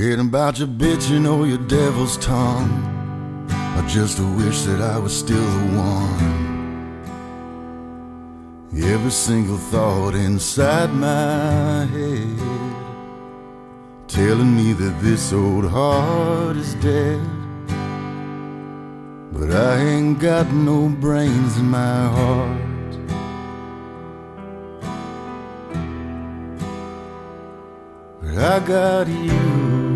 Ain't about your bitching or your devil's tongue. I just wish that I was still the one. Every single thought inside my head telling me that this old heart is dead. But I ain't got no brains in my heart. But I got you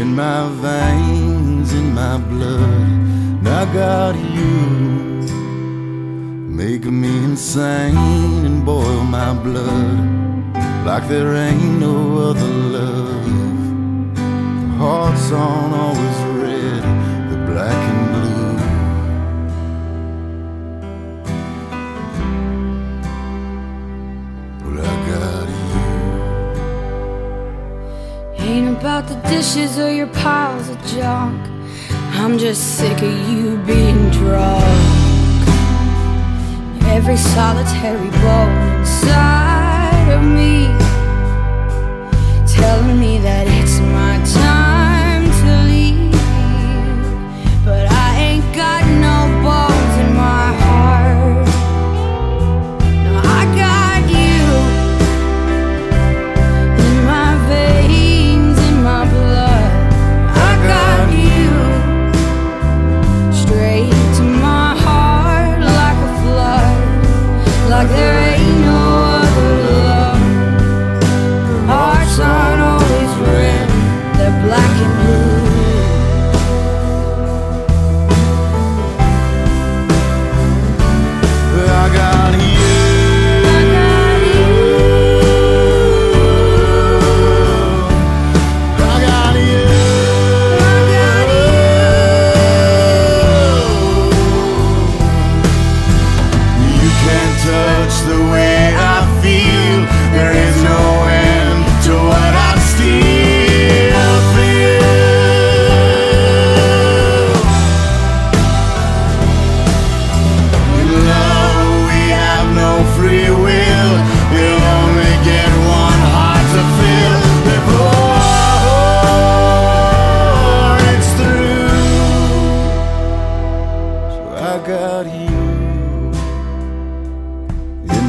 in my veins, in my blood. I got you making me insane and boil my blood like there ain't no other love. Heart's on always Ain't about the dishes or your piles of junk. I'm just sick of you being drunk. Every solitary me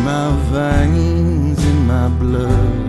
my veins, in my blood.